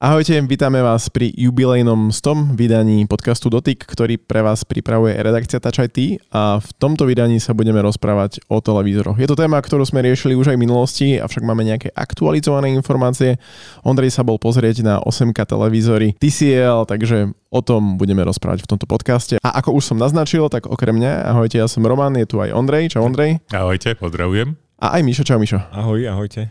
Ahojte, vítame vás pri jubilejnom 100 vydaní podcastu Dotyk, ktorý pre vás pripravuje redakcia Touch IT a v tomto vydaní sa budeme rozprávať o televízoroch. Je to téma, ktorú sme riešili už aj v minulosti, avšak máme nejaké aktualizované informácie. Ondrej sa bol pozrieť na 8K televízory TCL, takže o tom budeme rozprávať v tomto podcaste. A ako už som naznačil, tak okrem mňa, ahojte, ja som Roman, je tu aj Ondrej. Čau Ondrej. Ahojte, pozdravujem. A aj Mišo, čau Mišo. Ahoj, ahojte.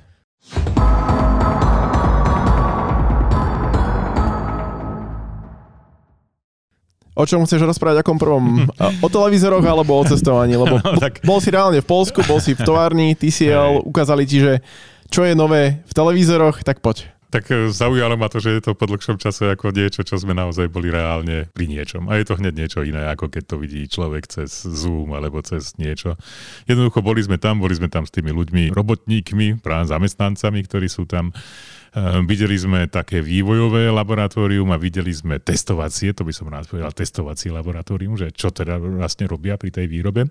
O čom chceš rozprávať, akom prvom? O televízoroch alebo o cestovaní? Lebo No, tak- bol si reálne v Polsku, bol si v továrni, TCL, ukázali ti, že čo je nové v televízoroch, tak poď. Tak e, zaujalo ma to, že je to po dlhšom čase ako niečo, čo sme naozaj boli reálne pri niečom. A je to hneď niečo iné, ako keď to vidí človek cez Zoom alebo cez niečo. Jednoducho boli sme tam, boli sme tam s tými ľuďmi, robotníkmi, práve zamestnancami, ktorí sú tam. E, Videli sme také vývojové laboratórium a videli sme testovacie, to by som rád povedal, testovacie laboratórium, že čo teda vlastne robia pri tej výrobe.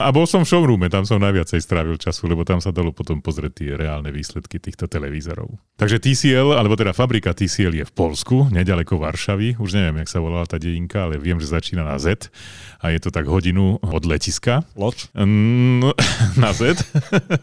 A bol som v showroome, tam som najviacej strávil času, lebo tam sa dalo potom pozrieť tie reálne výsledky týchto televízorov. Takže TCL, alebo teda fabrika TCL je v Polsku, nedaleko Varšavy, už neviem, jak sa volala tá dedinka, ale viem, že začína na Z a je to tak hodinu od letiska. Loč? Na Z.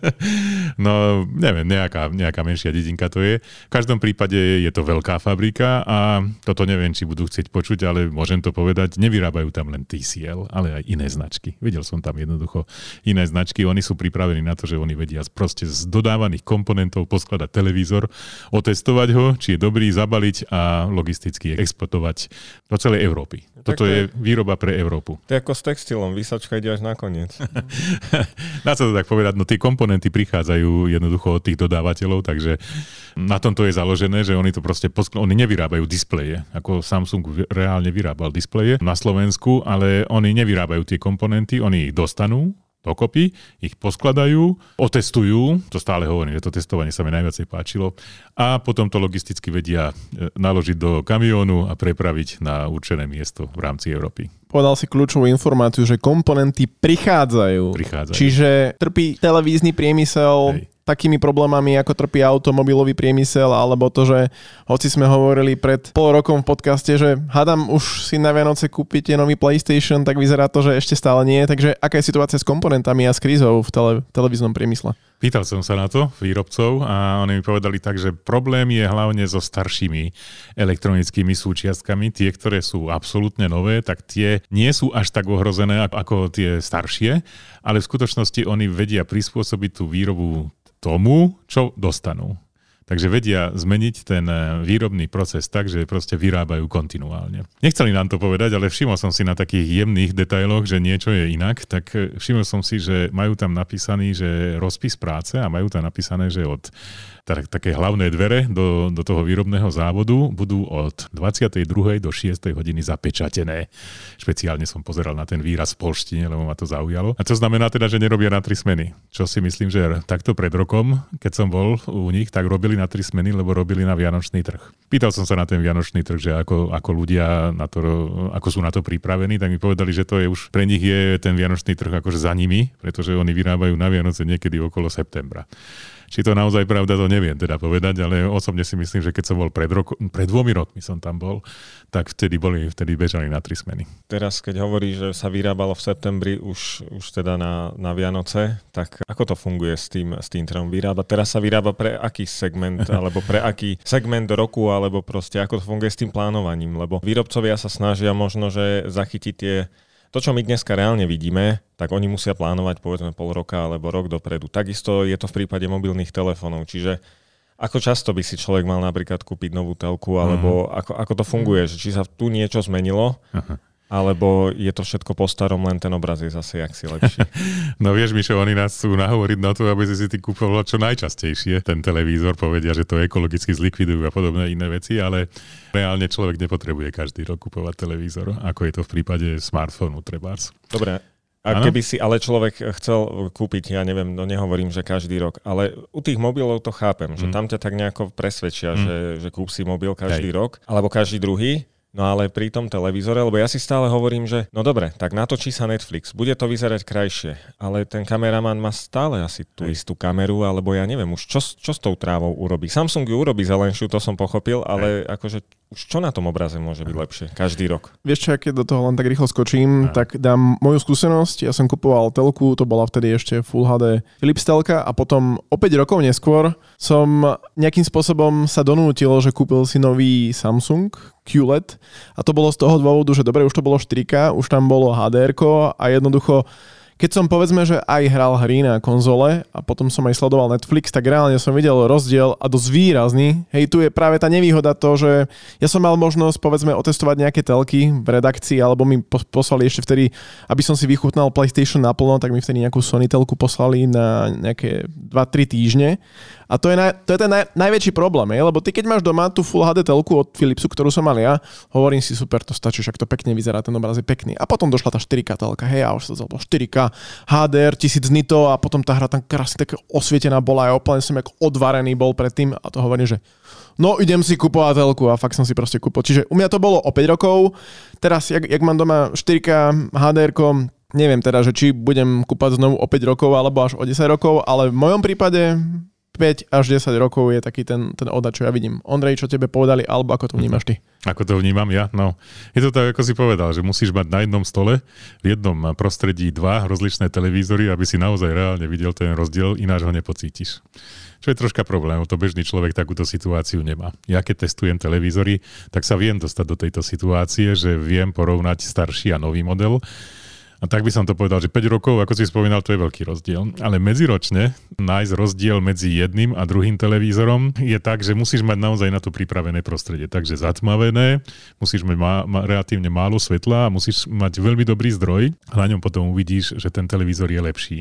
no, neviem, nejaká, nejaká menšia dedinka to je. V každom prípade je to veľká fabrika a toto neviem, či budú chcieť počuť, ale môžem to povedať, nevyrábajú tam len TCL, ale aj iné značky. Videl som tam jednoducho iné značky. Oni sú pripravení na to, že oni vedia proste z dodávaných komponentov poskladať televízor, otestovať ho, či je dobrý, zabaliť a logisticky exportovať do celej Európy. Toto to je výroba pre Európu. To je ako s textilom, vysačka ide až nakoniec. Dá sa to tak povedať, no tie komponenty prichádzajú jednoducho od tých dodávateľov, takže na tomto je založené, že oni to proste, poskl- oni nevyrábajú displeje, ako Samsung reálne vyrábal displeje na Slovensku, ale oni nevyrábajú tie komponenty, oni ich dostanú, dokopy, ich poskladajú, otestujú, to stále hovorím, že to testovanie sa mi najviacej páčilo, a potom to logisticky vedia e, naložiť do kamiónu a prepraviť na určené miesto v rámci Európy. Povedal si kľúčovú informáciu, že komponenty prichádzajú. Prichádzajú. Čiže trpí televízny priemysel Hej. Takými problémami, ako trpí automobilový priemysel, alebo to, že hoci sme hovorili pred pol rokom v podcaste, že hadam už si na Vianoce kúpite nový PlayStation, tak vyzerá to, že ešte stále nie. Takže aká je situácia s komponentami a s krízou v tele, televíznom priemysle? Pýtal som sa na to výrobcov a oni mi povedali tak, že problém je hlavne so staršími elektronickými súčiastkami. Tie, ktoré sú absolútne nové, tak tie nie sú až tak ohrozené ako tie staršie, ale v skutočnosti oni vedia prispôsobiť tú výrobu tomu, čo dostanú. Takže vedia zmeniť ten e, výrobný proces tak, že proste vyrábajú kontinuálne. Nechceli nám to povedať, ale všimol som si na takých jemných detailoch, že niečo je inak, tak e, všimol som si, že majú tam napísaný, že rozpis práce a majú tam napísané, že od tak, také hlavné dvere do, do toho výrobného závodu budú od 22. do 6. hodiny zapečatené. Špeciálne som pozeral na ten výraz v polštine, lebo ma to zaujalo. A to znamená teda, že nerobia na tri smeny. Čo si myslím, že takto pred rokom, keď som bol u nich, tak robili na tri smeny, lebo robili na Vianočný trh. Pýtal som sa na ten Vianočný trh, že ako, ako ľudia na to, ako sú na to pripravení, tak mi povedali, že to je už pre nich je ten Vianočný trh akože za nimi, pretože oni vyrábajú na Vianoce niekedy okolo septembra. Či to naozaj pravda, to neviem teda povedať, ale osobne si myslím, že keď som bol pred, roko, pred dvomi rokmi som tam bol, tak vtedy, boli, vtedy bežali na tri smeny. Teraz, keď hovorí, že sa vyrábalo v septembri už, už teda na, na Vianoce, tak ako to funguje s tým, s tým trhom vyrába? Teraz sa vyrába pre aký segment, alebo pre aký segment roku, alebo proste ako to funguje s tým plánovaním? Lebo výrobcovia sa snažia možno, že zachytiť tie to, čo my dneska reálne vidíme, tak oni musia plánovať povedzme pol roka alebo rok dopredu. Takisto je to v prípade mobilných telefónov, čiže ako často by si človek mal napríklad kúpiť novú telku, alebo ako, ako to funguje, že či sa tu niečo zmenilo, Aha. Alebo je to všetko po starom, len ten obraz je zase jak si lepší. No vieš, Mišo, oni nás chcú nahovoriť na to, aby si si ty kúpoval čo najčastejšie ten televízor, povedia, že to ekologicky zlikvidujú a podobné iné veci, ale reálne človek nepotrebuje každý rok kupovať televízor, ako je to v prípade smartfónu trebárs. Dobre, a keby si ale človek chcel kúpiť, ja neviem, no nehovorím, že každý rok, ale u tých mobilov to chápem, že Mm. tam ťa tak nejako presvedčia, Mm. že, že kúp si mobil každý rok, alebo každý druhý, No ale pri tom televízore, lebo ja si stále hovorím, že no dobre, tak natočí sa Netflix, bude to vyzerať krajšie, ale ten kameraman má stále asi tú Hej. istú kameru, alebo ja neviem už, čo, čo s tou trávou urobí. Samsung ju urobí zelenšiu, to som pochopil, ale Hej. akože už čo na tom obraze môže byť lepšie každý rok? Vieš čo, keď do toho len tak rýchlo skočím, Hej. tak dám moju skúsenosť. Ja som kupoval telku, to bola vtedy ešte Full HD Philips telka a potom o 5 rokov neskôr som nejakým spôsobom sa donútil, že kúpil si nový Samsung, QLED a to bolo z toho dôvodu, že dobre, už to bolo 4K, už tam bolo HDR a jednoducho keď som povedzme, že aj hral hry na konzole a potom som aj sledoval Netflix, tak reálne som videl rozdiel a dosť výrazný. Hej, tu je práve tá nevýhoda to, že ja som mal možnosť povedzme otestovať nejaké telky v redakcii alebo mi poslali ešte vtedy, aby som si vychutnal PlayStation naplno, tak mi vtedy nejakú Sony telku poslali na nejaké 2-3 týždne a to je, na, to je ten naj, najväčší problém, je? lebo ty keď máš doma tú Full HD telku od Philipsu, ktorú som mal ja, hovorím si super, to stačí, však to pekne vyzerá, ten obraz je pekný. A potom došla tá 4K telka, hej, a už sa to 4K, HDR, 1000 nito a potom tá hra tam krásne tak osvietená bola, a úplne som ako odvarený bol predtým a to hovorím, že no idem si kupovať telku a fakt som si proste kúpil. Čiže u mňa to bolo o 5 rokov, teraz jak, jak mám doma 4K HDR, neviem teda, že či budem kúpať znovu o 5 rokov alebo až o 10 rokov, ale v mojom prípade 5 až 10 rokov je taký ten, ten oda, čo ja vidím. Ondrej, čo tebe povedali, alebo ako to vnímaš ty? Ako to vnímam ja? No, je to tak, ako si povedal, že musíš mať na jednom stole, v jednom prostredí dva rozličné televízory, aby si naozaj reálne videl ten rozdiel, ináč ho nepocítiš. Čo je troška problém, to bežný človek takúto situáciu nemá. Ja keď testujem televízory, tak sa viem dostať do tejto situácie, že viem porovnať starší a nový model a tak by som to povedal, že 5 rokov, ako si spomínal, to je veľký rozdiel. Ale medziročne nájsť rozdiel medzi jedným a druhým televízorom je tak, že musíš mať naozaj na to pripravené prostredie. Takže zatmavené, musíš mať má, má, relatívne málo svetla a musíš mať veľmi dobrý zdroj a na ňom potom uvidíš, že ten televízor je lepší.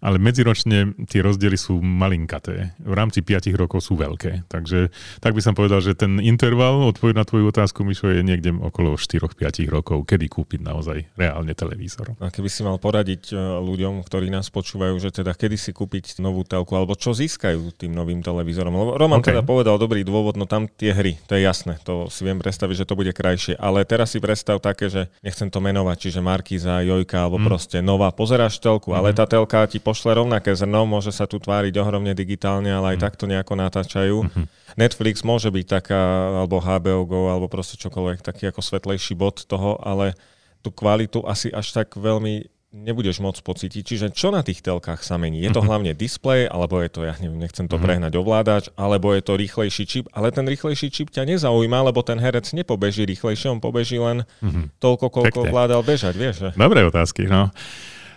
Ale medziročne tie rozdiely sú malinkaté. V rámci 5 rokov sú veľké. Takže tak by som povedal, že ten interval, odpoveď na tvoju otázku, Mišo, je niekde okolo 4-5 rokov, kedy kúpiť naozaj reálne televízor. A keby si mal poradiť e, ľuďom, ktorí nás počúvajú, že teda kedy si kúpiť novú telku, alebo čo získajú tým novým televízorom. Lebo Roman okay. teda povedal dobrý dôvod, no tam tie hry, to je jasné, to si viem predstaviť, že to bude krajšie. Ale teraz si predstav také, že nechcem to menovať, čiže Markíza, Jojka, alebo mm. proste nová, pozeráš telku, mm. ale tá telka ti pošle rovnaké zrno, môže sa tu tváriť ohromne digitálne, ale aj mm. takto nejako natáčajú. Mm-hmm. Netflix môže byť taká, alebo HBO Go, alebo proste čokoľvek, taký ako svetlejší bod toho, ale tú kvalitu asi až tak veľmi nebudeš môcť pocítiť. Čiže čo na tých telkách sa mení? Je to mhm. hlavne display, alebo je to, ja neviem, nechcem to mhm. prehnať, ovládač, alebo je to rýchlejší čip, ale ten rýchlejší čip ťa nezaujíma, lebo ten herec nepobeží rýchlejšie, on pobeží len mm-hmm. toľko, koľko Pekne. vládal bežať, vieš. Dobré otázky, no.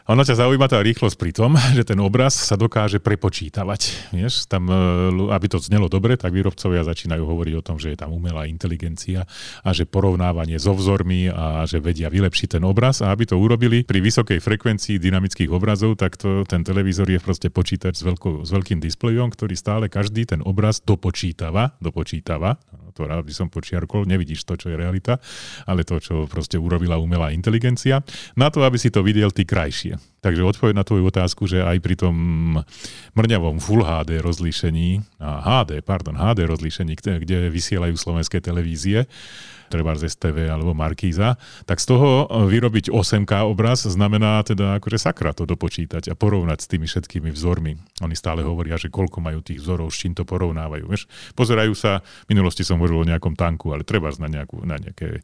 Ono ťa zaujíma tá rýchlosť pri tom, že ten obraz sa dokáže prepočítavať. Vieš, tam, e, aby to znelo dobre, tak výrobcovia začínajú hovoriť o tom, že je tam umelá inteligencia a že porovnávanie so vzormi a že vedia vylepšiť ten obraz a aby to urobili pri vysokej frekvencii dynamických obrazov, tak to, ten televízor je proste počítač s, veľkou, s veľkým displejom, ktorý stále každý ten obraz dopočítava, dopočítava to rád by som počiarkol, nevidíš to, čo je realita, ale to, čo proste urobila umelá inteligencia, na to, aby si to videl ty krajšie. Takže odpoveď na tvoju otázku, že aj pri tom mrňavom Full HD rozlíšení, a HD, pardon, HD rozlíšení, kde, kde vysielajú slovenské televízie, treba z STV alebo Markíza, tak z toho e, vyrobiť 8K obraz znamená teda akože sakra to dopočítať a porovnať s tými všetkými vzormi. Oni stále hovoria, že koľko majú tých vzorov, s čím to porovnávajú. Vieš? Pozerajú sa, v minulosti som hovoril o nejakom tanku, ale treba na, nejakú, na nejaké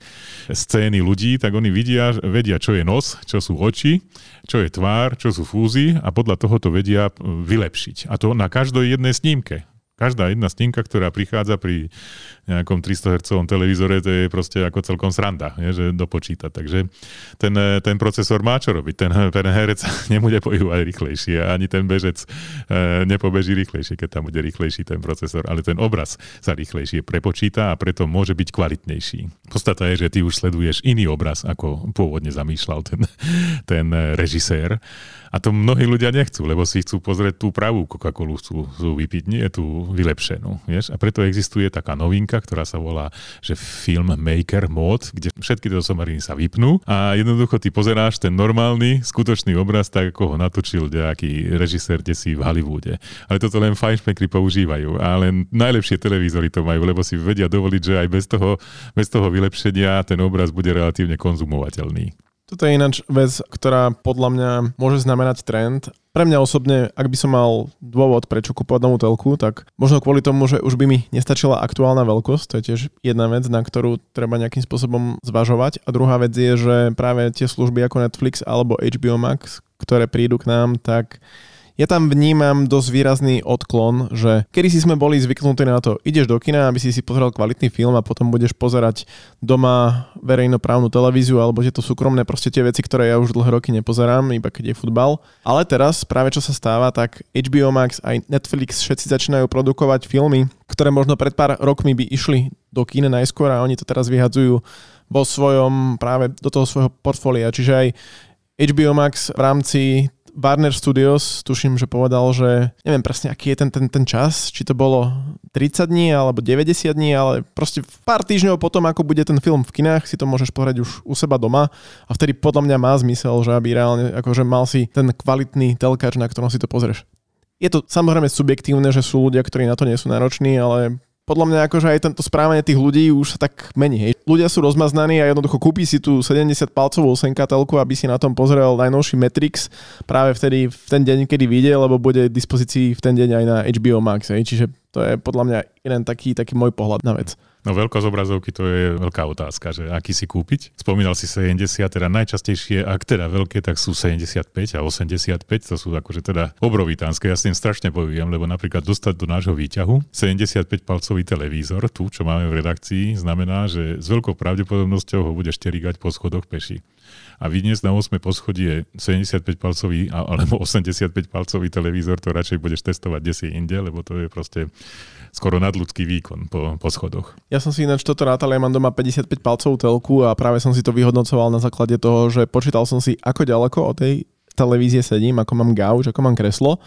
scény ľudí, tak oni vidia, vedia, čo je nos, čo sú oči, čo je tvár, čo sú fúzy a podľa toho to vedia vylepšiť. A to na každej jednej snímke. Každá jedna snímka, ktorá prichádza pri nejakom 300 Hz televízore, to je proste ako celkom sranda, je, že dopočíta. Takže ten, ten procesor má čo robiť. Ten, ten herec nebude pohybovať rýchlejšie ani ten bežec e, nepobeží rýchlejšie, keď tam bude rýchlejší ten procesor, ale ten obraz sa rýchlejšie prepočíta a preto môže byť kvalitnejší. Podstata je, že ty už sleduješ iný obraz, ako pôvodne zamýšľal ten, ten režisér a to mnohí ľudia nechcú, lebo si chcú pozrieť tú pravú Coca-Colu, chcú, chcú vypiť, nie tú vylepšenú. Vieš? A preto existuje taká novinka, ktorá sa volá, že Filmmaker Mode, kde všetky tieto somariny sa vypnú a jednoducho ty pozeráš ten normálny, skutočný obraz, tak ako ho natočil nejaký režisér si v Hollywoode. Ale toto len fajnšmekry používajú. A len najlepšie televízory to majú, lebo si vedia dovoliť, že aj bez toho, bez toho vylepšenia ten obraz bude relatívne konzumovateľný. Toto je ináč vec, ktorá podľa mňa môže znamenať trend. Pre mňa osobne, ak by som mal dôvod, prečo kúpovať novú telku, tak možno kvôli tomu, že už by mi nestačila aktuálna veľkosť, to je tiež jedna vec, na ktorú treba nejakým spôsobom zvažovať. A druhá vec je, že práve tie služby ako Netflix alebo HBO Max, ktoré prídu k nám, tak ja tam vnímam dosť výrazný odklon, že kedy si sme boli zvyknutí na to, ideš do kina, aby si si pozrel kvalitný film a potom budeš pozerať doma verejnoprávnu televíziu alebo tieto súkromné, proste tie veci, ktoré ja už dlhé roky nepozerám, iba keď je futbal. Ale teraz práve čo sa stáva, tak HBO Max aj Netflix všetci začínajú produkovať filmy, ktoré možno pred pár rokmi by išli do kína najskôr a oni to teraz vyhadzujú vo svojom, práve do toho svojho portfólia. Čiže aj HBO Max v rámci Warner Studios, tuším, že povedal, že neviem presne, aký je ten, ten, ten čas, či to bolo 30 dní alebo 90 dní, ale proste pár týždňov potom, ako bude ten film v kinách, si to môžeš pozrieť už u seba doma a vtedy podľa mňa má zmysel, že aby reálne, akože mal si ten kvalitný telkač, na ktorom si to pozrieš. Je to samozrejme subjektívne, že sú ľudia, ktorí na to nie sú nároční, ale podľa mňa akože aj tento správanie tých ľudí už sa tak mení. Hej. Ľudia sú rozmaznaní a jednoducho kúpi si tú 70 palcovú senkatelku, aby si na tom pozrel najnovší Matrix práve vtedy, v ten deň, kedy vyjde, lebo bude v dispozícii v ten deň aj na HBO Max. Hej. Čiže to je podľa mňa jeden taký, taký môj pohľad na vec. No veľkosť obrazovky to je veľká otázka, že aký si kúpiť. Spomínal si 70, teda najčastejšie, ak teda veľké, tak sú 75 a 85, to sú akože teda obrovitánske. Ja s tým strašne poviem, lebo napríklad dostať do nášho výťahu 75 palcový televízor, tu, čo máme v redakcii, znamená, že s veľkou pravdepodobnosťou ho budeš terigať po schodoch peši a vyniesť na 8. poschodie 75 palcový alebo 85 palcový televízor, to radšej budeš testovať desi inde, lebo to je proste skoro nadľudský výkon po, po schodoch. Ja som si ináč toto rátal, ja mám doma 55 palcovú telku a práve som si to vyhodnocoval na základe toho, že počítal som si, ako ďaleko od tej televízie sedím, ako mám gauč, ako mám kreslo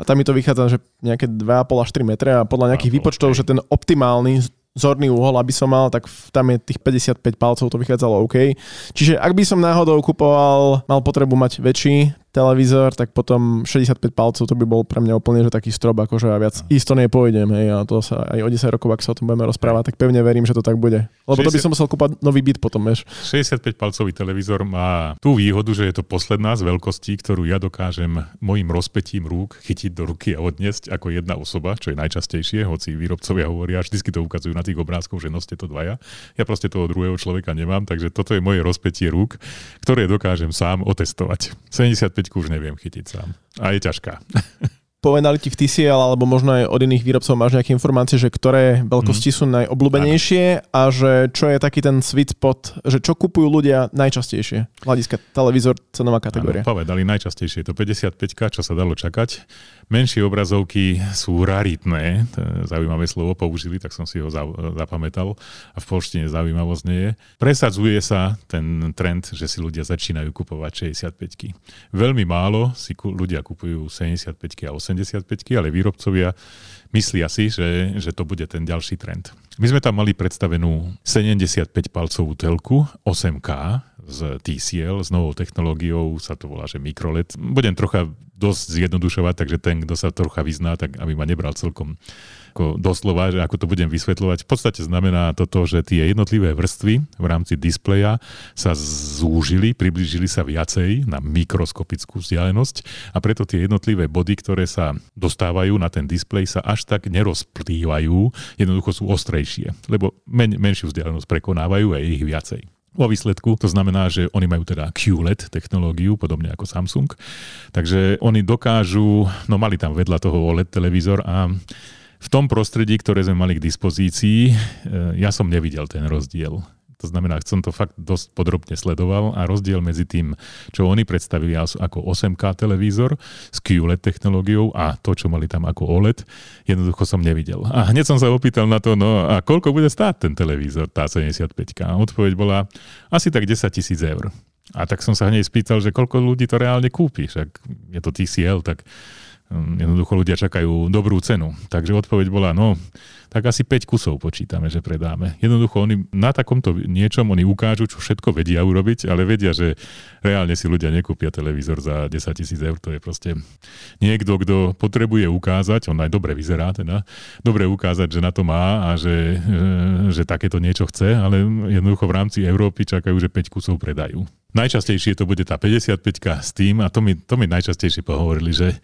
a tam mi to vychádza, že nejaké 2,5 až 3 metre a podľa nejakých výpočtov, okay. že ten optimálny zorný uhol, aby som mal, tak tam je tých 55 palcov, to vychádzalo OK. Čiže ak by som náhodou kupoval, mal potrebu mať väčší, televízor, tak potom 65 palcov to by bol pre mňa úplne že taký strop, akože ja viac isto nepôjdem, hej, a to sa aj o 10 rokov, ak sa o tom budeme rozprávať, tak pevne verím, že to tak bude. Lebo 60... to by som musel kúpať nový byt potom, vieš. 65 palcový televízor má tú výhodu, že je to posledná z veľkostí, ktorú ja dokážem mojim rozpetím rúk chytiť do ruky a odniesť ako jedna osoba, čo je najčastejšie, hoci výrobcovia hovoria, vždy to ukazujú na tých obrázkoch, že noste to dvaja. Ja proste toho druhého človeka nemám, takže toto je moje rozpetie rúk, ktoré dokážem sám otestovať. 75 už neviem chytiť sám. A je ťažká. povedali ti v TCL alebo možno aj od iných výrobcov máš nejaké informácie, že ktoré veľkosti mm. sú najobľúbenejšie a že čo je taký ten sweet spot, že čo kupujú ľudia najčastejšie? Hľadiska televízor, cenová kategória. Ano, povedali najčastejšie, to 55, čo sa dalo čakať. Menšie obrazovky sú raritné, zaujímavé slovo použili, tak som si ho zapamätal a v polštine zaujímavosť nie je. Presadzuje sa ten trend, že si ľudia začínajú kupovať 65 Veľmi málo si ľudia kupujú 75 a 85 ale výrobcovia myslia si, že, že to bude ten ďalší trend. My sme tam mali predstavenú 75-palcovú telku 8K z TCL, s novou technológiou, sa to volá, že mikroLED. Budem trocha dosť zjednodušovať, takže ten, kto sa trocha vyzná, tak aby ma nebral celkom ako doslova, že ako to budem vysvetľovať. V podstate znamená toto, že tie jednotlivé vrstvy v rámci displeja sa zúžili, priblížili sa viacej na mikroskopickú vzdialenosť a preto tie jednotlivé body, ktoré sa dostávajú na ten displej, sa až tak nerozplývajú, jednoducho sú ostrejšie, lebo men- menšiu vzdialenosť prekonávajú a je ich viacej. Vo výsledku to znamená, že oni majú teda QLED technológiu, podobne ako Samsung, takže oni dokážu, no mali tam vedľa toho OLED televízor a v tom prostredí, ktoré sme mali k dispozícii, e, ja som nevidel ten rozdiel. To znamená, som to fakt dosť podrobne sledoval a rozdiel medzi tým, čo oni predstavili ako 8K televízor s QLED technológiou a to, čo mali tam ako OLED, jednoducho som nevidel. A hneď som sa opýtal na to, no a koľko bude stáť ten televízor, tá 75K? A odpoveď bola asi tak 10 tisíc eur. A tak som sa hneď spýtal, že koľko ľudí to reálne kúpi, však je to TCL, tak jednoducho ľudia čakajú dobrú cenu. Takže odpoveď bola, no, tak asi 5 kusov počítame, že predáme. Jednoducho oni na takomto niečom oni ukážu, čo všetko vedia urobiť, ale vedia, že reálne si ľudia nekúpia televízor za 10 tisíc eur. To je proste niekto, kto potrebuje ukázať, on aj dobre vyzerá teda, dobre ukázať, že na to má a že, že takéto niečo chce, ale jednoducho v rámci Európy čakajú, že 5 kusov predajú. Najčastejšie to bude tá 55 s tým, a to mi, to mi najčastejšie pohovorili, že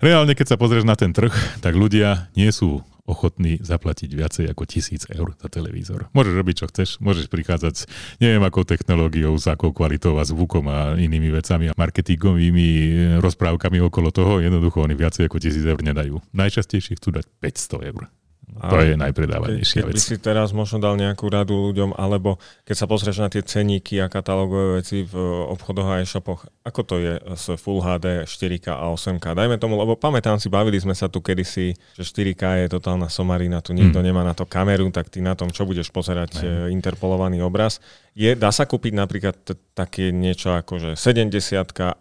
reálne, keď sa pozrieš na ten trh, tak ľudia nie sú ochotný zaplatiť viacej ako tisíc eur za televízor. Môžeš robiť, čo chceš, môžeš prichádzať s neviem akou technológiou, s akou kvalitou a zvukom a inými vecami a marketingovými rozprávkami okolo toho, jednoducho oni viacej ako tisíc eur nedajú. Najčastejšie chcú dať 500 eur. To je najpredávanejšia vec. Keď si teraz možno dal nejakú radu ľuďom, alebo keď sa pozrieš na tie ceníky a katalógové veci v obchodoch a e-shopoch, ako to je s Full HD, 4K a 8K? Dajme tomu, lebo pamätám si, bavili sme sa tu kedysi, že 4K je totálna somarina, tu nikto hmm. nemá na to kameru, tak ty na tom, čo budeš pozerať, hmm. interpolovaný obraz. Je, dá sa kúpiť napríklad t- také niečo ako že 70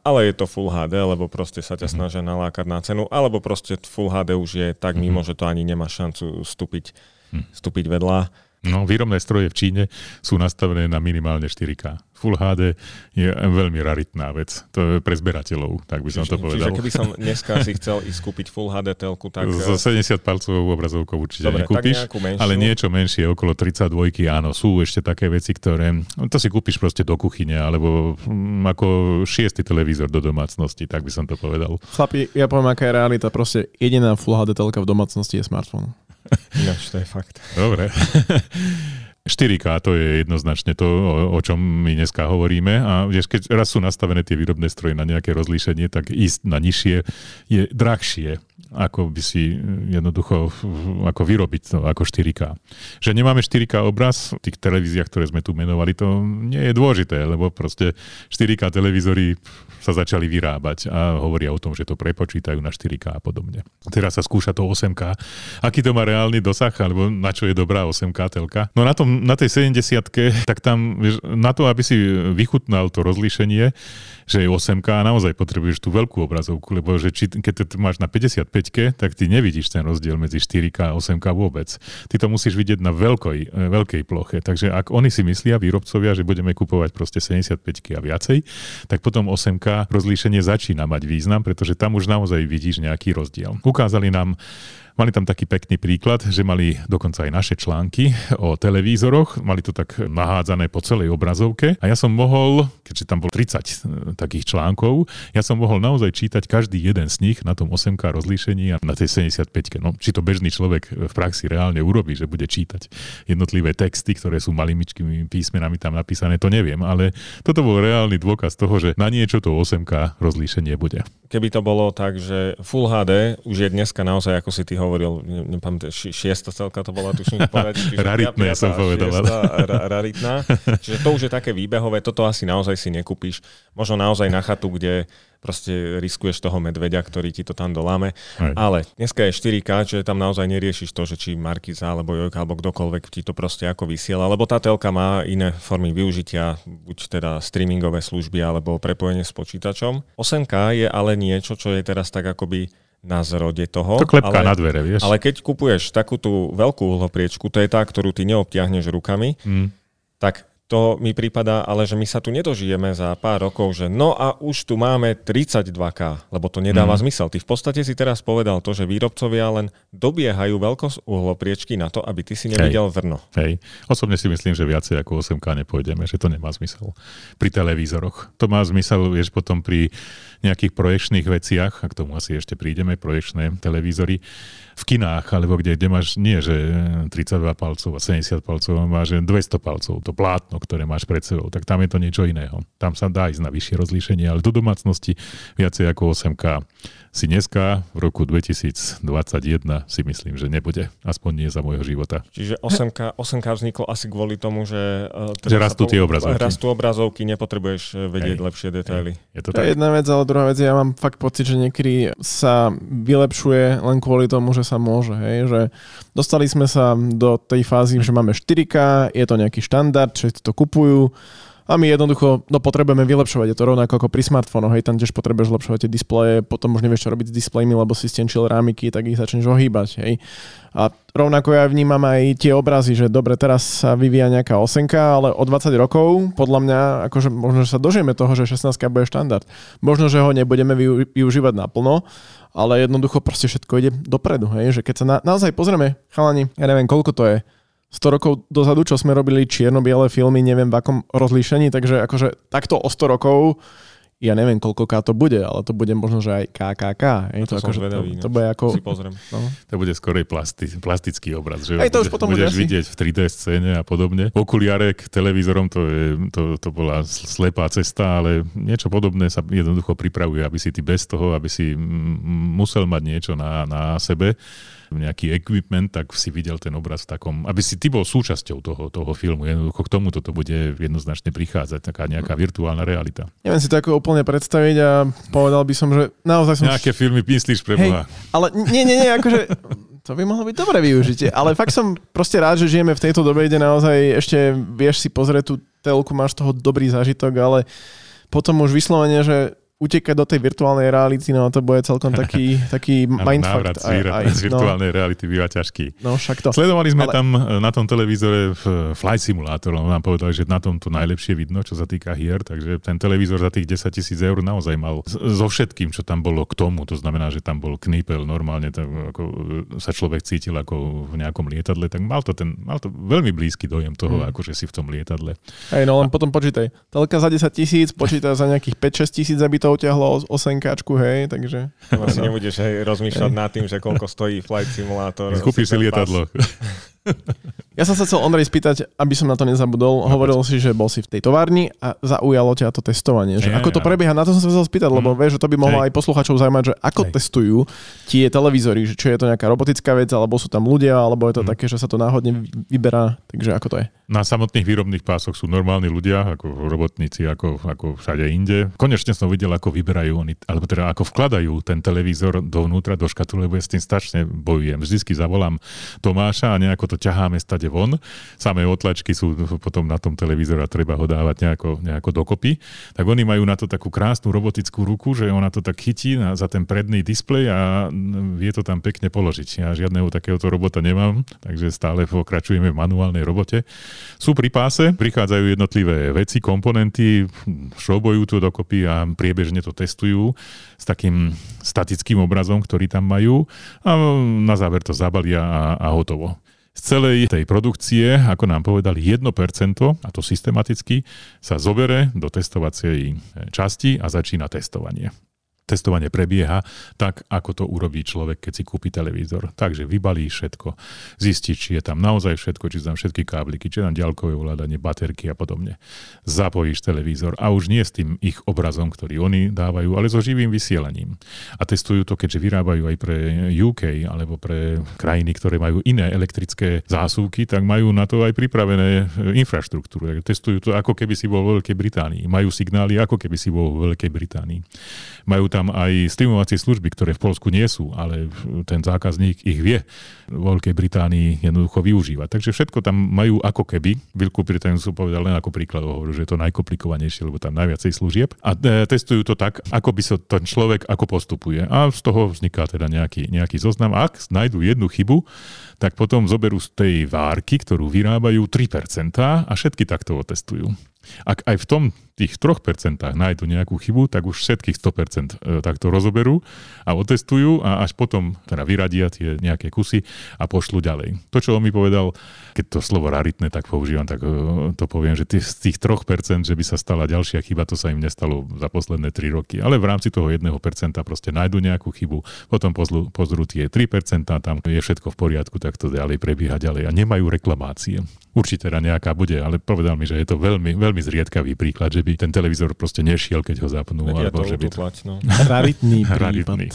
ale je to Full HD, lebo proste sa ťa mm-hmm. snažia nalákať na cenu, alebo proste Full HD už je tak mm-hmm. mimo, že to ani nemá šancu vstúpiť, mm. vstúpiť vedľa. No, výrobné stroje v Číne sú nastavené na minimálne 4K. Full HD je veľmi raritná vec. To je pre zberateľov, tak by som čiže, to povedal. Čiže keby som dneska si chcel ísť kúpiť Full HD telku, tak... Zo 70 palcovou obrazovkou určite Dobre, nekúpiš, ale niečo menšie, okolo 32, áno, sú ešte také veci, ktoré... To si kúpiš proste do kuchyne, alebo hm, ako šiestý televízor do domácnosti, tak by som to povedal. Chlapi, ja poviem, aká je realita. Proste jediná Full HD telka v domácnosti je smartfón. Ináč to je fakt. Dobre. 4K to je jednoznačne to, o, o čom my dneska hovoríme a vieš, keď raz sú nastavené tie výrobné stroje na nejaké rozlíšenie, tak ísť na nižšie je drahšie, ako by si jednoducho ako vyrobiť to ako 4K. Že nemáme 4K obraz v tých televíziách, ktoré sme tu menovali, to nie je dôležité, lebo proste 4K televízory sa začali vyrábať a hovoria o tom, že to prepočítajú na 4K a podobne. Teraz sa skúša to 8K. Aký to má reálny dosah, alebo na čo je dobrá 8K telka? No na, tom, na tej 70 tak tam, vieš, na to, aby si vychutnal to rozlíšenie, že je 8K a naozaj potrebuješ tú veľkú obrazovku, lebo že či, keď to máš na 55 tak ty nevidíš ten rozdiel medzi 4K a 8K vôbec. Ty to musíš vidieť na veľkoj, veľkej ploche. Takže ak oni si myslia, výrobcovia, že budeme kupovať proste 75 a viacej, tak potom 8K rozlíšenie začína mať význam, pretože tam už naozaj vidíš nejaký rozdiel. Ukázali nám Mali tam taký pekný príklad, že mali dokonca aj naše články o televízoroch, mali to tak nahádzané po celej obrazovke. A ja som mohol, keďže tam bol 30 e, takých článkov, ja som mohol naozaj čítať každý jeden z nich na tom 8K rozlíšení a na tej 75 No, či to bežný človek v praxi reálne urobí, že bude čítať jednotlivé texty, ktoré sú malimičkými písmenami tam napísané, to neviem, ale toto bol reálny dôkaz toho, že na niečo to 8K rozlíšenie bude. Keby to bolo tak, že Full HD už je dneska naozaj, ako si ty hovoril, hovoril, nepamätám, šiesta celka to bola, tuším, poradí. Raritné som povedal. ra, raritná. Čiže to už je také výbehové, toto asi naozaj si nekúpiš. Možno naozaj na chatu, kde proste riskuješ toho medveďa, ktorý ti to tam doláme. Aj. Ale dneska je 4K, čiže tam naozaj neriešiš to, že či Markiza alebo Jojka alebo kdokoľvek ti to proste ako vysiela, lebo tá telka má iné formy využitia, buď teda streamingové služby alebo prepojenie s počítačom. 8K je ale niečo, čo je teraz tak akoby na zrode toho. To klepká ale, na dvere, vieš. Ale keď kupuješ takú tú veľkú uhlopriečku, to je tá, ktorú ty neobtiahneš rukami, mm. tak to mi prípada, ale že my sa tu nedožijeme za pár rokov, že no a už tu máme 32K, lebo to nedáva mm. zmysel. Ty v podstate si teraz povedal to, že výrobcovia len dobiehajú veľkosť uhlopriečky na to, aby ty si nevidel Hej. vrno. Hej. Osobne si myslím, že viacej ako 8K nepôjdeme, že to nemá zmysel pri televízoroch. To má zmysel, vieš, potom pri nejakých projekčných veciach, a k tomu asi ešte prídeme, projekčné televízory, v kinách, alebo kde, kde máš nie, že 32 palcov a 70 palcov, máš 200 palcov, to plátno, ktoré máš pred sebou, tak tam je to niečo iného. Tam sa dá ísť na vyššie rozlíšenie, ale do domácnosti viacej ako 8K si dneska v roku 2021 si myslím, že nebude. Aspoň nie za môjho života. Čiže 8K, 8K vzniklo asi kvôli tomu, že, uh, že rastú tie obrazovky. Rastú obrazovky, nepotrebuješ eh, vedieť Hej. lepšie detaily. Je to, to je jedna vec, ale druhá vec, ja mám fakt pocit, že niekedy sa vylepšuje len kvôli tomu, že sa môže. Hej? Že dostali sme sa do tej fázy, že máme 4K, je to nejaký štandard, všetci to kupujú A my jednoducho no, potrebujeme vylepšovať. Je to rovnako ako pri smartfónoch. Hej, tam tiež potrebuješ zlepšovať tie displeje, potom už nevieš, čo robiť s displejmi, lebo si stenčil rámiky, tak ich začneš ohýbať. Hej. A rovnako ja vnímam aj tie obrazy, že dobre, teraz sa vyvíja nejaká osenka, ale o 20 rokov, podľa mňa, akože možno, že sa dožijeme toho, že 16 bude štandard. Možno, že ho nebudeme využívať naplno, ale jednoducho proste všetko ide dopredu. Hej? Že keď sa na, naozaj pozrieme, chalani, ja neviem, koľko to je, 100 rokov dozadu, čo sme robili čierno-biele filmy, neviem v akom rozlíšení, takže akože takto o 100 rokov ja neviem, koľko to bude, ale to bude možno, že aj KKK. Je to, to, ako, zvedavý, to, to bude ako... Si pozriem. No. To bude skorej plasti, plastický obraz. Že aj to už potom budeš bude vidieť v 3D scéne a podobne. Okuliare k televízorom, to, je, to, to bola slepá cesta, ale niečo podobné sa jednoducho pripravuje, aby si ty bez toho, aby si musel mať niečo na, na sebe nejaký equipment, tak si videl ten obraz v takom, aby si ty bol súčasťou toho, toho filmu. Jednoducho k tomu toto bude jednoznačne prichádzať, taká nejaká virtuálna realita. Neviem si to ako úplne predstaviť a povedal by som, že naozaj som... Nejaké filmy myslíš pre Boha. Hej, ale nie, nie, nie, akože to by mohlo byť dobre využitie. Ale fakt som proste rád, že žijeme v tejto dobe, kde naozaj ešte vieš si pozrieť tú telku, máš toho dobrý zážitok, ale potom už vyslovene, že utekať do tej virtuálnej reality, no to bude celkom taký, taký mindfuck. Návrat aj, aj, z no. virtuálnej no, reality býva ťažký. No však to. Sledovali sme Ale... tam e, na tom televízore v Flight Simulator, on nám povedali, že na tom to najlepšie vidno, čo sa týka hier, takže ten televízor za tých 10 tisíc eur naozaj mal so všetkým, čo tam bolo k tomu, to znamená, že tam bol knípel normálne, tak ako e, sa človek cítil ako v nejakom lietadle, tak mal to, ten, mal to veľmi blízky dojem toho, mm. akože si v tom lietadle. Hej, no len A... potom počítaj. Telka za 10 tisíc, počítaj za nejakých 5-6 tisíc, aby to to utiahlo osenkáčku, hej, takže... Asi nebudeš hej, rozmýšľať hej. nad tým, že koľko stojí flight simulátor. Kúpiš si lietadlo. Ja som sa chcel Ondrej spýtať, aby som na to nezabudol. No, Hovoril si, že bol si v tej továrni a zaujalo ťa to testovanie. Že ako to prebieha, na to som sa chcel spýtať, lebo mm. vieš, že to by mohlo aj posluchačov zaujímať, že ako Hej. testujú tie televízory, že či je to nejaká robotická vec, alebo sú tam ľudia, alebo je to mm. také, že sa to náhodne vyberá. Takže ako to je? Na samotných výrobných pásoch sú normálni ľudia, ako robotníci, ako, ako všade inde. Konečne som videl, ako vyberajú oni, alebo teda ako vkladajú ten televízor dovnútra do škatule, lebo ja s tým strašne bojujem. Vždycky zavolám Tomáša a nejako to ťaháme stade von. Samé otlačky sú potom na tom televízore a treba ho dávať nejako, nejako dokopy. Tak oni majú na to takú krásnu robotickú ruku, že ona to tak chytí na, za ten predný displej a vie to tam pekne položiť. Ja žiadneho takéhoto robota nemám, takže stále pokračujeme v manuálnej robote. Sú pri páse, prichádzajú jednotlivé veci, komponenty, šrobojú to dokopy a priebežne to testujú s takým statickým obrazom, ktorý tam majú a na záver to zabalia a, a hotovo. Z celej tej produkcie, ako nám povedali, 1%, a to systematicky, sa zobere do testovacej časti a začína testovanie testovanie prebieha tak, ako to urobí človek, keď si kúpi televízor. Takže vybalí všetko, zistí, či je tam naozaj všetko, či sú tam všetky kábliky, či je tam ďalkové ovládanie, baterky a podobne. Zapojíš televízor a už nie s tým ich obrazom, ktorý oni dávajú, ale so živým vysielaním. A testujú to, keďže vyrábajú aj pre UK alebo pre krajiny, ktoré majú iné elektrické zásuvky, tak majú na to aj pripravené infraštruktúru. Testujú to, ako keby si bol vo Veľkej Británii. Majú signály, ako keby si bol vo Veľkej Británii. Majú tam aj streamovacie služby, ktoré v Polsku nie sú, ale ten zákazník ich vie v Veľkej Británii jednoducho využívať. Takže všetko tam majú ako keby. Veľkú Britániu sú povedal len ako príklad, hovorím, že je to najkomplikovanejšie, lebo tam najviacej služieb. A e, testujú to tak, ako by sa ten človek ako postupuje. A z toho vzniká teda nejaký, nejaký zoznam. Ak nájdú jednu chybu, tak potom zoberú z tej várky, ktorú vyrábajú 3% a všetky takto otestujú. Ak aj v tom tých 3% nájdu nejakú chybu, tak už všetkých 100% e, takto rozoberú a otestujú a až potom teda vyradia tie nejaké kusy a pošlu ďalej. To, čo on mi povedal, keď to slovo raritné tak používam, tak e, to poviem, že z tých 3%, že by sa stala ďalšia chyba, to sa im nestalo za posledné 3 roky. Ale v rámci toho 1% proste nájdu nejakú chybu, potom pozrú, pozrú tie 3%, tam je všetko v poriadku, tak to ďalej prebieha ďalej a nemajú reklamácie. Určite teda nejaká bude, ale povedal mi, že je to veľmi, veľmi zriedkavý príklad, že by ten televízor proste nešiel, keď ho zapnú. Vedia alebo to že by... Utuplať, no. Raritný Raritný.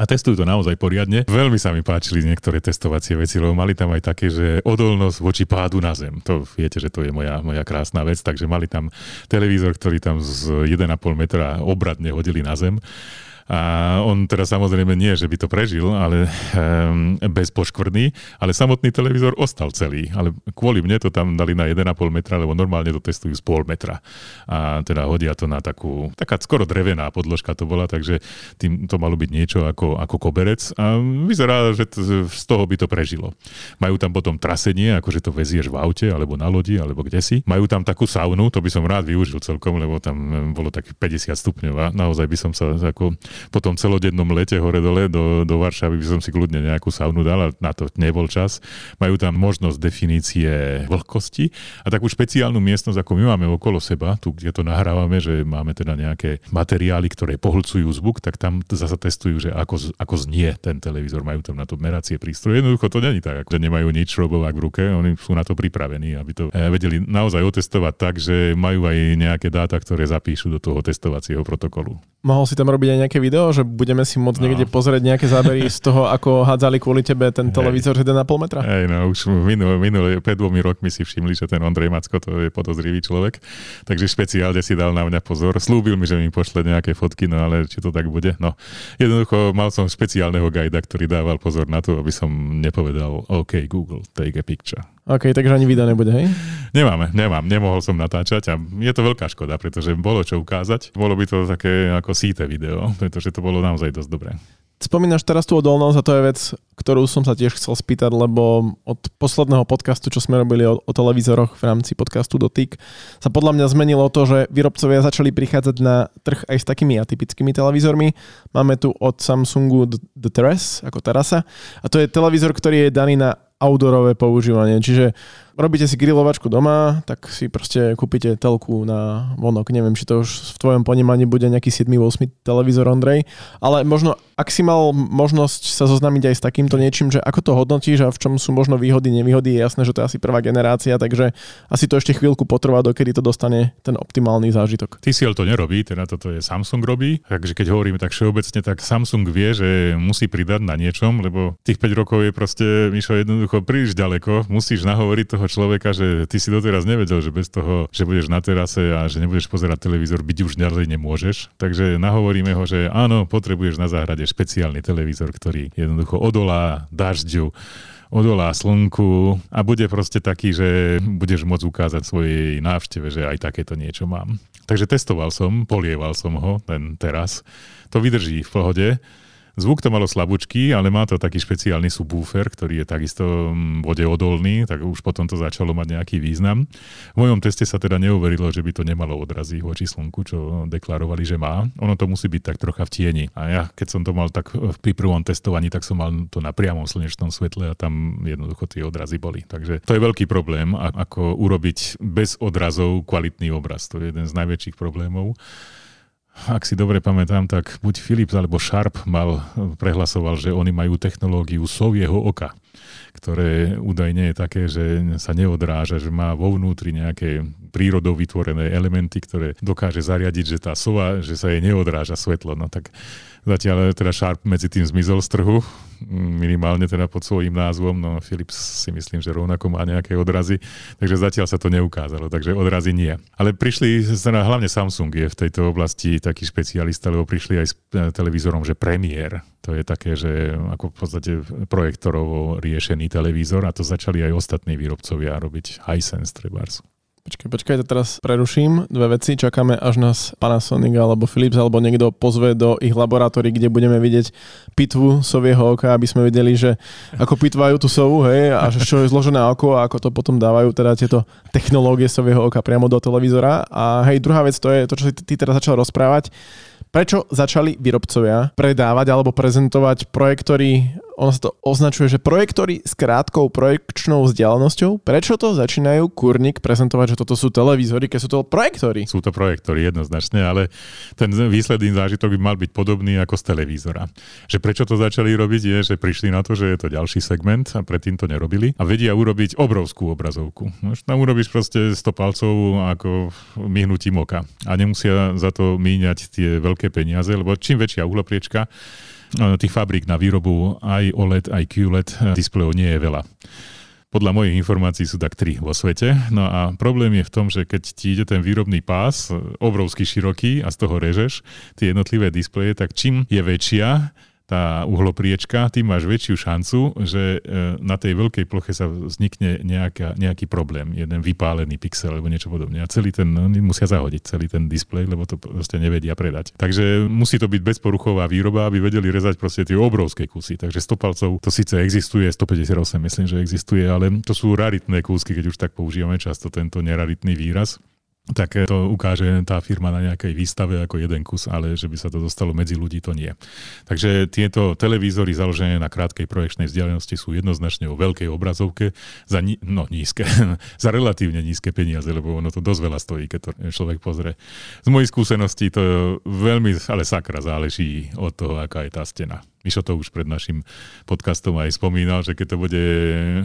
A testujú to naozaj poriadne. Veľmi sa mi páčili niektoré testovacie veci, lebo mali tam aj také, že odolnosť voči pádu na zem. To viete, že to je moja, moja krásna vec, takže mali tam televízor, ktorý tam z 1,5 metra obradne hodili na zem A on teda samozrejme nie, že by to prežil, ale um, bez poškvrny, ale samotný televízor ostal celý. Ale kvôli mne to tam dali na 1,5 metra, lebo normálne to testujú z pol metra. A teda hodia to na takú, taká skoro drevená podložka to bola, takže tým to malo byť niečo ako, ako koberec. A vyzerá, že to, z toho by to prežilo. Majú tam potom trasenie, akože to vezieš v aute, alebo na lodi, alebo kde si. Majú tam takú saunu, to by som rád využil celkom, lebo tam bolo tak 50 stupňov a naozaj by som sa ako po tom celodennom lete hore-dole do, do Varšavy by som si kľudne nejakú saunu dal, ale na to nebol čas. Majú tam možnosť definície vlhkosti a takú špeciálnu miestnosť, ako my máme okolo seba, tu, kde to nahrávame, že máme teda nejaké materiály, ktoré pohlcujú zvuk, tak tam zase testujú, že ako, ako znie ten televízor. Majú tam na to meracie prístroje. Jednoducho to není tak, že nemajú nič robovák v ruke, oni sú na to pripravení, aby to eh, vedeli naozaj otestovať tak, že majú aj nejaké dáta, ktoré zapíšu do toho testovacieho protokolu. Mohol si tam robiť aj nejaké video, že budeme si môcť no. niekde pozrieť nejaké zábery z toho, ako hádzali kvôli tebe ten televízor 1,5 metra? Hej, no už minulé, minulé, pred dvomi rokmi si všimli, že ten Ondrej Macko to je podozrivý človek, takže špeciálne si dal na mňa pozor. Slúbil mi, že mi pošle nejaké fotky, no ale či to tak bude. No, jednoducho mal som špeciálneho gajda, ktorý dával pozor na to, aby som nepovedal OK Google, take a picture. OK, takže ani video nebude, hej? Nemáme, nemám, nemohol som natáčať a je to veľká škoda, pretože bolo čo ukázať. Bolo by to také ako síte video, pretože to bolo naozaj dosť dobré. Spomínaš teraz tú odolnosť a to je vec, ktorú som sa tiež chcel spýtať, lebo od posledného podcastu, čo sme robili o, o televízoroch v rámci podcastu Dotyk, sa podľa mňa zmenilo to, že výrobcovia začali prichádzať na trh aj s takými atypickými televízormi. Máme tu od Samsungu The Terrace, ako terasa, a to je televízor, ktorý je daný na outdoorové používanie. Čiže robíte si grilovačku doma, tak si proste kúpite telku na vonok. Neviem, či to už v tvojom ponímaní bude nejaký 7-8 televízor, Ondrej, ale možno, ak si mal možnosť sa zoznámiť aj s takýmto niečím, že ako to hodnotíš a v čom sú možno výhody, nevýhody, je jasné, že to je asi prvá generácia, takže asi to ešte chvíľku potrvá, dokedy to dostane ten optimálny zážitok. TCL to nerobí, teda toto je Samsung robí, takže keď hovoríme tak všeobecne, tak Samsung vie, že musí pridať na niečom, lebo tých 5 rokov je proste, Mišo, jednoducho príliš ďaleko, musíš nahovoriť toho človeka, že ty si doteraz nevedel, že bez toho, že budeš na terase a že nebudeš pozerať televízor, byť už ďalej nemôžeš. Takže nahovoríme ho, že áno, potrebuješ na záhrade špeciálny televízor, ktorý jednoducho odolá dažďu, odolá slnku a bude proste taký, že budeš môcť ukázať svojej návšteve, že aj takéto niečo mám. Takže testoval som, polieval som ho, ten teraz. To vydrží v pohode. Zvuk to malo slabúčky, ale má to taký špeciálny subwoofer, ktorý je takisto mm, vodeodolný, tak už potom to začalo mať nejaký význam. V mojom teste sa teda neuverilo, že by to nemalo odrazy voči slnku, čo deklarovali, že má. Ono to musí byť tak trocha v tieni. A ja, keď som to mal tak pri prvom testovaní, tak som mal to na priamom slnečnom svetle a tam jednoducho tie odrazy boli. Takže to je veľký problém, ako urobiť bez odrazov kvalitný obraz. To je jeden z najväčších problémov ak si dobre pamätám, tak buď Philips alebo Sharp mal, prehlasoval, že oni majú technológiu sovieho oka, ktoré údajne je také, že sa neodráža, že má vo vnútri nejaké prírodou vytvorené elementy, ktoré dokáže zariadiť, že tá sova, že sa jej neodráža svetlo. No tak Zatiaľ teda Sharp medzi tým zmizol z trhu, minimálne teda pod svojím názvom, no Philips si myslím, že rovnako má nejaké odrazy, takže zatiaľ sa to neukázalo, takže odrazy nie. Ale prišli, teda hlavne Samsung je v tejto oblasti taký špecialista, lebo prišli aj s e, televízorom, že Premiere, to je také, že ako v podstate projektorovo riešený televízor a to začali aj ostatní výrobcovia robiť Hisense trebárs. Počkaj, počkaj, to teraz preruším. Dve veci. Čakáme, až nás Panasonic alebo Philips alebo niekto pozve do ich laboratórií, kde budeme vidieť pitvu sovieho oka, aby sme videli, že ako pitvajú tú sovu, hej, a že čo je zložené oko a ako to potom dávajú teda tieto technológie sovieho oka priamo do televízora. A hej, druhá vec, to je to, čo si ty teraz začal rozprávať Prečo začali výrobcovia predávať alebo prezentovať projektory, ono sa to označuje, že projektory s krátkou projekčnou vzdialenosťou, prečo to začínajú kurník prezentovať, že toto sú televízory, keď sú to projektory? Sú to projektory jednoznačne, ale ten výsledný zážitok by mal byť podobný ako z televízora. Že prečo to začali robiť je, že prišli na to, že je to ďalší segment a predtým to nerobili a vedia urobiť obrovskú obrazovku. No, tam urobíš proste 100 palcov ako myhnutím oka a nemusia za to míňať tie veľké peniaze, lebo čím väčšia uhlopriečka, tých fabrík na výrobu aj OLED, aj QLED displejov nie je veľa. Podľa mojich informácií sú tak tri vo svete. No a problém je v tom, že keď ti ide ten výrobný pás, obrovský široký a z toho režeš tie jednotlivé displeje, tak čím je väčšia, tá uhlopriečka, tým máš väčšiu šancu, že e, na tej veľkej ploche sa vznikne nejaká, nejaký problém, jeden vypálený pixel alebo niečo podobné. A celý ten, no, musia zahodiť celý ten displej, lebo to proste nevedia predať. Takže musí to byť bezporuchová výroba, aby vedeli rezať proste tie obrovské kusy. Takže 100 palcov to síce existuje, 158 myslím, že existuje, ale to sú raritné kúsky, keď už tak používame často tento neraritný výraz tak to ukáže tá firma na nejakej výstave ako jeden kus, ale že by sa to dostalo medzi ľudí, to nie. Takže tieto televízory založené na krátkej projekčnej vzdialenosti sú jednoznačne o veľkej obrazovke za ni- no, nízke, za relatívne nízke peniaze, lebo ono to dosť veľa stojí, keď to človek pozrie. Z mojej skúsenosti to veľmi, ale sakra záleží od toho, aká je tá stena. Mišo to už pred našim podcastom aj spomínal, že keď to bude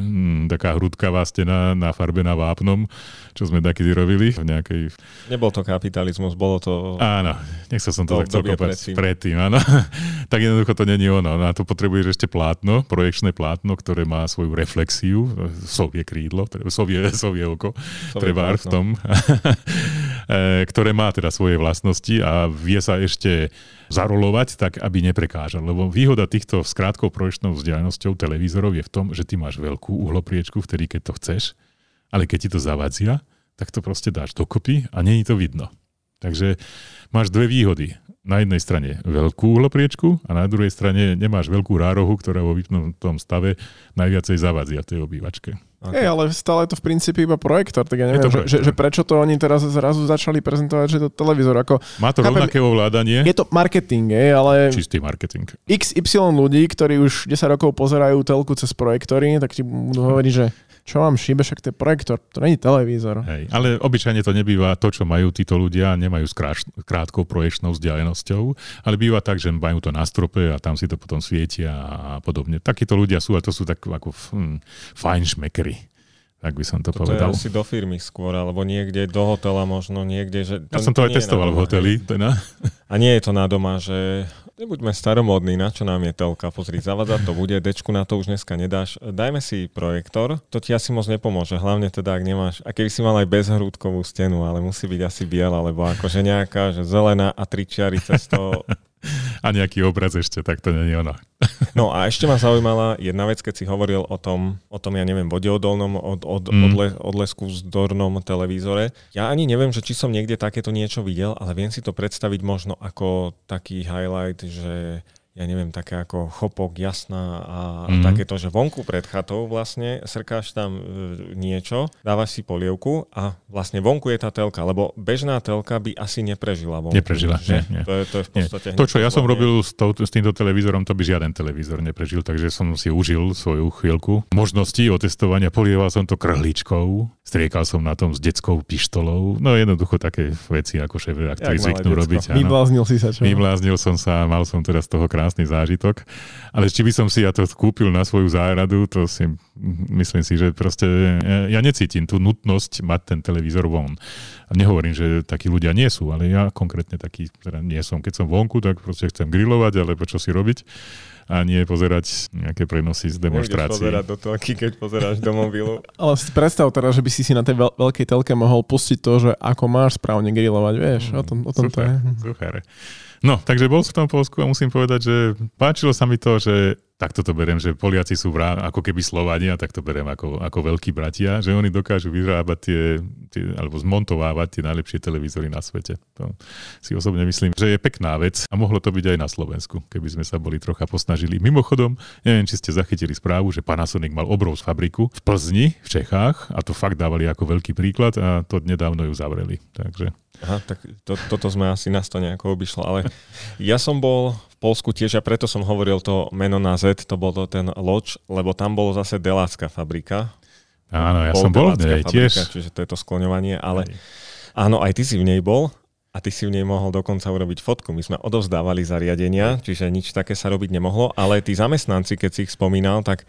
hm, taká hrudkavá stena na farbe na vápnom, čo sme taký robili v nejakej... Nebol to kapitalizmus, bolo to... Áno, nechcel som to, to tak kopať predtým. predtým, áno. tak jednoducho to není ono. Na to potrebuješ ešte plátno, projekčné plátno, ktoré má svoju reflexiu, sovie krídlo, sovie, sovie oko, treba v tom, e, ktoré má teda svoje vlastnosti a vie sa ešte zarolovať tak, aby neprekážal. Lebo výhoda týchto s krátkou projekčnou vzdialenosťou televízorov je v tom, že ty máš veľkú uhlopriečku, vtedy keď to chceš, ale keď ti to zavadzia, tak to proste dáš dokopy a není to vidno. Takže máš dve výhody. Na jednej strane veľkú uhlopriečku a na druhej strane nemáš veľkú rárohu, ktorá vo vypnutom stave najviacej zavadzia tej obývačke. Okay. Hey, ale stále je to v princípe iba projektor, tak ja neviem, že, že, že prečo to oni teraz zrazu začali prezentovať, že to televízor. Ako, Má to chápem, rovnaké ovládanie? Je to marketing, je, ale... Čistý marketing. XY ľudí, ktorí už 10 rokov pozerajú telku cez projektory, tak ti budú hovoriť, že čo vám šíbe, však to je projektor, to není televízor. Hej, ale obyčajne to nebýva to, čo majú títo ľudia, nemajú s krátkou projekčnou vzdialenosťou, ale býva tak, že majú to na strope a tam si to potom svietia a podobne. Takíto ľudia sú a to sú tak ako hm, fajn šmekery tak by som to Toto povedal. je asi do firmy skôr, alebo niekde do hotela možno niekde. Že to, ja som to aj testoval v hoteli. Teda. A nie je to na doma, že nebuďme staromodní, na čo nám je telka, pozri, zavadzať to bude, dečku na to už dneska nedáš. Dajme si projektor, to ti asi moc nepomôže, hlavne teda, ak nemáš, a keby si mal aj bezhrúdkovú stenu, ale musí byť asi biela, lebo akože nejaká, že zelená a tričiary cez to a nejaký obraz ešte, tak to nie je ono. No a ešte ma zaujímala jedna vec, keď si hovoril o tom, o tom ja neviem, vodeodolnom od, od, mm. odle, odlesku vzdornom televízore. Ja ani neviem, že či som niekde takéto niečo videl, ale viem si to predstaviť možno ako taký highlight, že ja neviem, také ako chopok, jasná a mm-hmm. takéto, že vonku pred chatou vlastne srkáš tam e, niečo, dávaš si polievku a vlastne vonku je tá telka, lebo bežná telka by asi neprežila vonku. Neprežila, že? nie, nie. To je, to je v podstate... To, čo ja som robil s, to, s týmto televízorom, to by žiaden televízor neprežil, takže som si užil svoju chvíľku možnosti otestovania, polieval som to krhličkou, striekal som na tom s detskou pištolou, no jednoducho také veci, ako šéf ktorí zvyknú robiť. Vybláznil si sa čo? Vybláznil som sa, mal som teraz toho krásny zážitok, ale či by som si ja to kúpil na svoju záhradu, to si myslím si, že proste ja necítim tú nutnosť mať ten televízor von. A nehovorím, že takí ľudia nie sú, ale ja konkrétne taký teda nie som. Keď som vonku, tak proste chcem grilovať alebo čo si robiť a nie pozerať nejaké prenosy z demonstrácií. pozerať do telky, keď pozeráš do mobilu. Ale si predstav teraz, že by si si na tej veľ- veľkej telke mohol pustiť to, že ako máš správne grilovať, vieš, mm, o tom, o tom super, to je. Super. No, takže bol som v tom Polsku a musím povedať, že páčilo sa mi to, že takto to beriem, že Poliaci sú vrá, ako keby Slovania, tak to beriem ako, ako veľkí bratia, že oni dokážu vyrábať tie, tie, alebo zmontovávať tie najlepšie televízory na svete. To si osobne myslím, že je pekná vec a mohlo to byť aj na Slovensku, keby sme sa boli trocha posnažili. Mimochodom, neviem, či ste zachytili správu, že Panasonic mal obrovskú fabriku v Plzni, v Čechách a to fakt dávali ako veľký príklad a to nedávno ju zavreli. Takže Aha, tak to, toto sme asi na to nejako obišlo, ale ja som bol v Polsku tiež a preto som hovoril to meno na Z, to bol to ten Loč, lebo tam bolo zase Delácká fabrika. Áno, ja som bol nej, tiež. Čiže to je to skloňovanie, ale aj. áno, aj ty si v nej bol a ty si v nej mohol dokonca urobiť fotku. My sme odovzdávali zariadenia, čiže nič také sa robiť nemohlo, ale tí zamestnanci, keď si ich spomínal, tak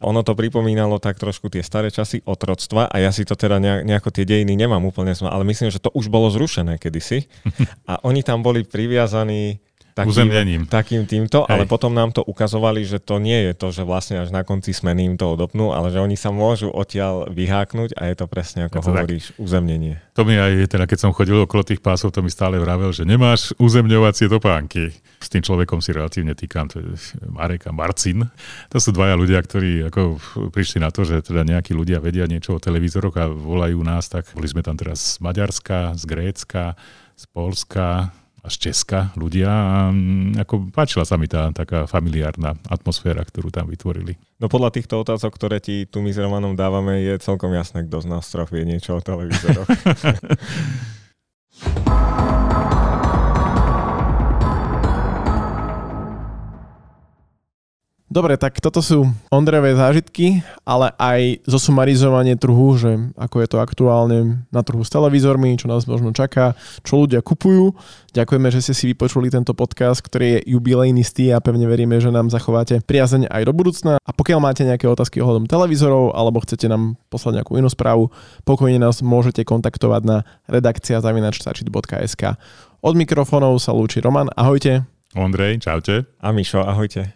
ono to pripomínalo tak trošku tie staré časy otroctva a ja si to teda nejako tie dejiny nemám úplne, ale myslím, že to už bolo zrušené kedysi. A oni tam boli priviazaní takým, Uzemnením. takým týmto, Hej. ale potom nám to ukazovali, že to nie je to, že vlastne až na konci smeny im to odopnú, ale že oni sa môžu odtiaľ vyháknuť a je to presne ako Je to tak. hovoríš, uzemnenie. To mi aj, teda keď som chodil okolo tých pásov, to mi stále vravel, že nemáš uzemňovacie topánky. S tým človekom si relatívne týkam, to je Marek a Marcin. To sú dvaja ľudia, ktorí ako prišli na to, že teda nejakí ľudia vedia niečo o televízoroch a volajú nás, tak boli sme tam teraz z Maďarska, z Grécka, z Polska z Česka ľudia a mm, ako páčila sa mi tá taká familiárna atmosféra, ktorú tam vytvorili. No podľa týchto otázok, ktoré ti tu my s Romanom dávame, je celkom jasné, kto z nás troch vie niečo o televízoroch. Dobre, tak toto sú Ondrejové zážitky, ale aj zosumarizovanie trhu, že ako je to aktuálne na trhu s televízormi, čo nás možno čaká, čo ľudia kupujú. Ďakujeme, že ste si vypočuli tento podcast, ktorý je jubilejnistý a pevne veríme, že nám zachováte priazeň aj do budúcna. A pokiaľ máte nejaké otázky ohľadom televízorov alebo chcete nám poslať nejakú inú správu, pokojne nás môžete kontaktovať na redakcia zavinačstačit.sk. Od mikrofónov sa lúči Roman, ahojte. Ondrej, čaute. A Mišo, ahojte.